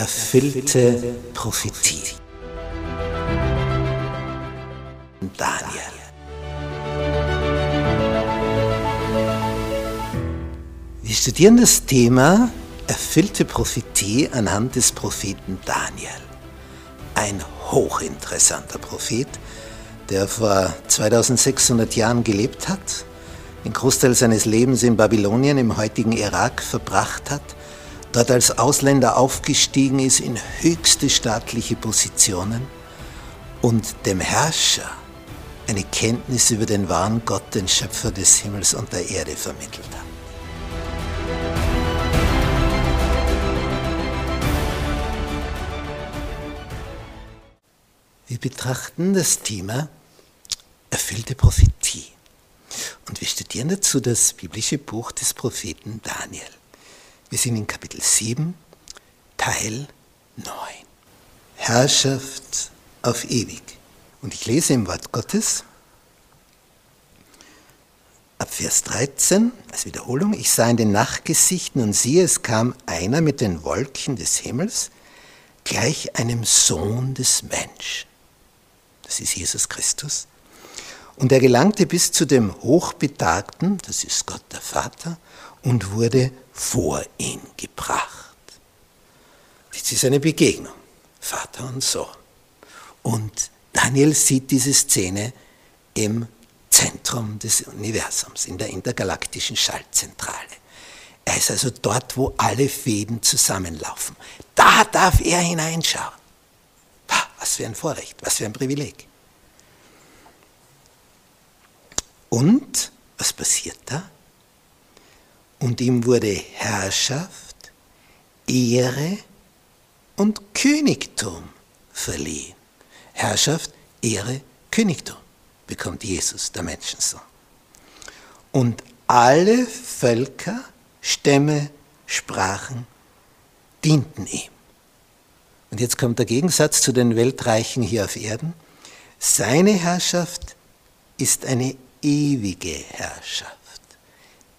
erfüllte Prophetie. Daniel. Wir studieren das Thema erfüllte Prophetie anhand des Propheten Daniel. Ein hochinteressanter Prophet, der vor 2600 Jahren gelebt hat, den Großteil seines Lebens in Babylonien im heutigen Irak verbracht hat, dort als Ausländer aufgestiegen ist in höchste staatliche Positionen und dem Herrscher eine Kenntnis über den wahren Gott, den Schöpfer des Himmels und der Erde vermittelt hat. Wir betrachten das Thema erfüllte Prophetie. Und wir studieren dazu das biblische Buch des Propheten Daniel. Wir sind in Kapitel 7, Teil 9. Herrschaft auf ewig. Und ich lese im Wort Gottes ab Vers 13 als Wiederholung. Ich sah in den Nachtgesichten und siehe, es kam einer mit den Wolken des Himmels, gleich einem Sohn des Menschen das ist Jesus Christus. Und er gelangte bis zu dem Hochbetagten, das ist Gott der Vater, und wurde vor ihn gebracht. Das ist eine Begegnung, Vater und Sohn. Und Daniel sieht diese Szene im Zentrum des Universums, in der intergalaktischen Schaltzentrale. Er ist also dort, wo alle Fäden zusammenlaufen. Da darf er hineinschauen. Was für ein Vorrecht, was für ein Privileg. Und was passiert da? Und ihm wurde Herrschaft, Ehre und Königtum verliehen. Herrschaft, Ehre, Königtum bekommt Jesus, der Menschensohn. Und alle Völker, Stämme, Sprachen dienten ihm. Und jetzt kommt der Gegensatz zu den Weltreichen hier auf Erden. Seine Herrschaft ist eine ewige Herrschaft,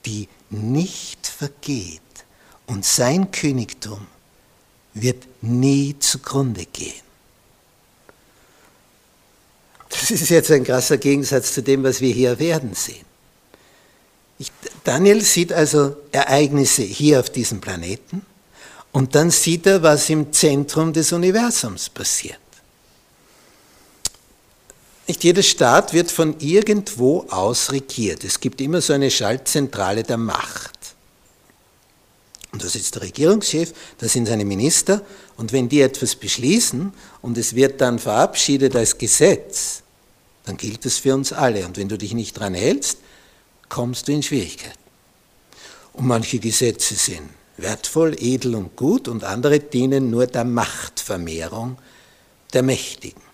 die nicht vergeht. Und sein Königtum wird nie zugrunde gehen. Das ist jetzt ein krasser Gegensatz zu dem, was wir hier werden sehen. Ich, Daniel sieht also Ereignisse hier auf diesem Planeten und dann sieht er, was im Zentrum des Universums passiert. Nicht jeder Staat wird von irgendwo aus regiert. Es gibt immer so eine Schaltzentrale der Macht. Und da sitzt der Regierungschef, da sind seine Minister, und wenn die etwas beschließen und es wird dann verabschiedet als Gesetz, dann gilt es für uns alle. Und wenn du dich nicht dran hältst, kommst du in Schwierigkeiten. Und manche Gesetze sind wertvoll, edel und gut und andere dienen nur der Machtvermehrung der Mächtigen.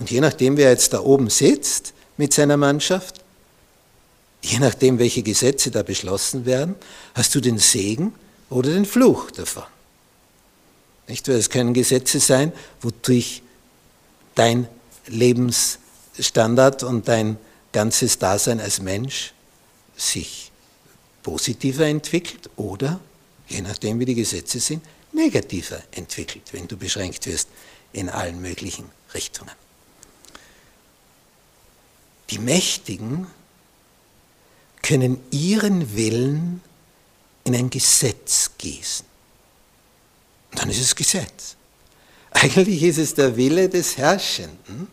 Und je nachdem, wer jetzt da oben sitzt mit seiner Mannschaft, je nachdem, welche Gesetze da beschlossen werden, hast du den Segen oder den Fluch davon. Nicht? Weil es können Gesetze sein, wodurch dein Lebensstandard und dein ganzes Dasein als Mensch sich positiver entwickelt oder je nachdem wie die Gesetze sind, negativer entwickelt, wenn du beschränkt wirst in allen möglichen Richtungen. Die Mächtigen können ihren Willen in ein Gesetz gießen. Und dann ist es Gesetz. Eigentlich ist es der Wille des Herrschenden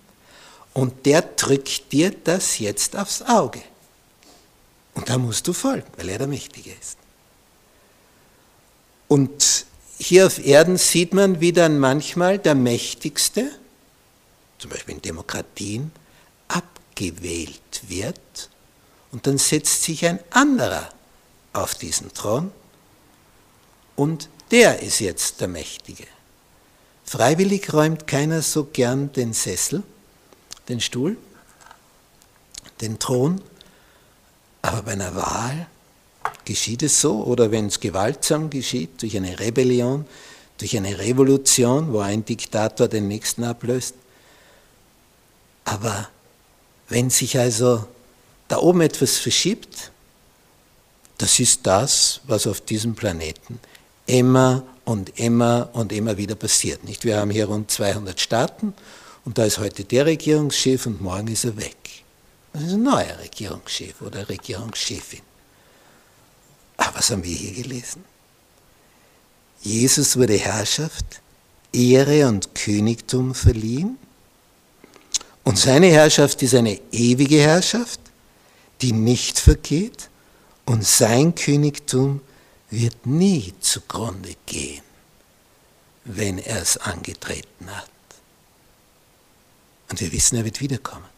und der drückt dir das jetzt aufs Auge. Und da musst du folgen, weil er der Mächtige ist. Und hier auf Erden sieht man, wie dann manchmal der Mächtigste, zum Beispiel in Demokratien, abgewählt wird und dann setzt sich ein anderer auf diesen Thron und der ist jetzt der Mächtige. Freiwillig räumt keiner so gern den Sessel, den Stuhl, den Thron, aber bei einer Wahl geschieht es so, oder wenn es gewaltsam geschieht, durch eine Rebellion, durch eine Revolution, wo ein Diktator den nächsten ablöst. Aber wenn sich also da oben etwas verschiebt, das ist das, was auf diesem Planeten immer und immer und immer wieder passiert. Nicht? Wir haben hier rund 200 Staaten und da ist heute der Regierungschef und morgen ist er weg. Das ist ein neuer Regierungschef oder Regierungschefin. Aber was haben wir hier gelesen? Jesus wurde Herrschaft, Ehre und Königtum verliehen. Und seine Herrschaft ist eine ewige Herrschaft, die nicht vergeht. Und sein Königtum wird nie zugrunde gehen, wenn er es angetreten hat. Und wir wissen, er wird wiederkommen.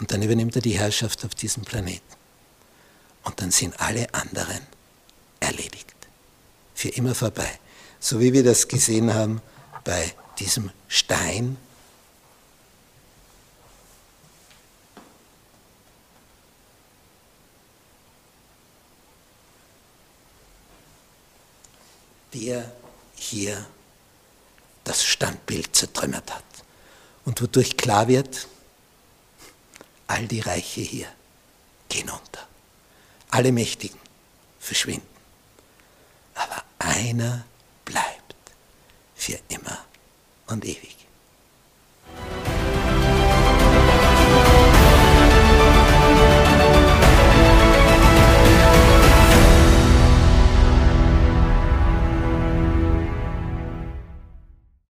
Und dann übernimmt er die Herrschaft auf diesem Planeten. Und dann sind alle anderen erledigt. Für immer vorbei. So wie wir das gesehen haben bei diesem Stein. Der hier das Standbild zertrümmert hat und wodurch klar wird, all die Reiche hier gehen unter. Alle Mächtigen verschwinden. Aber einer bleibt für immer und ewig.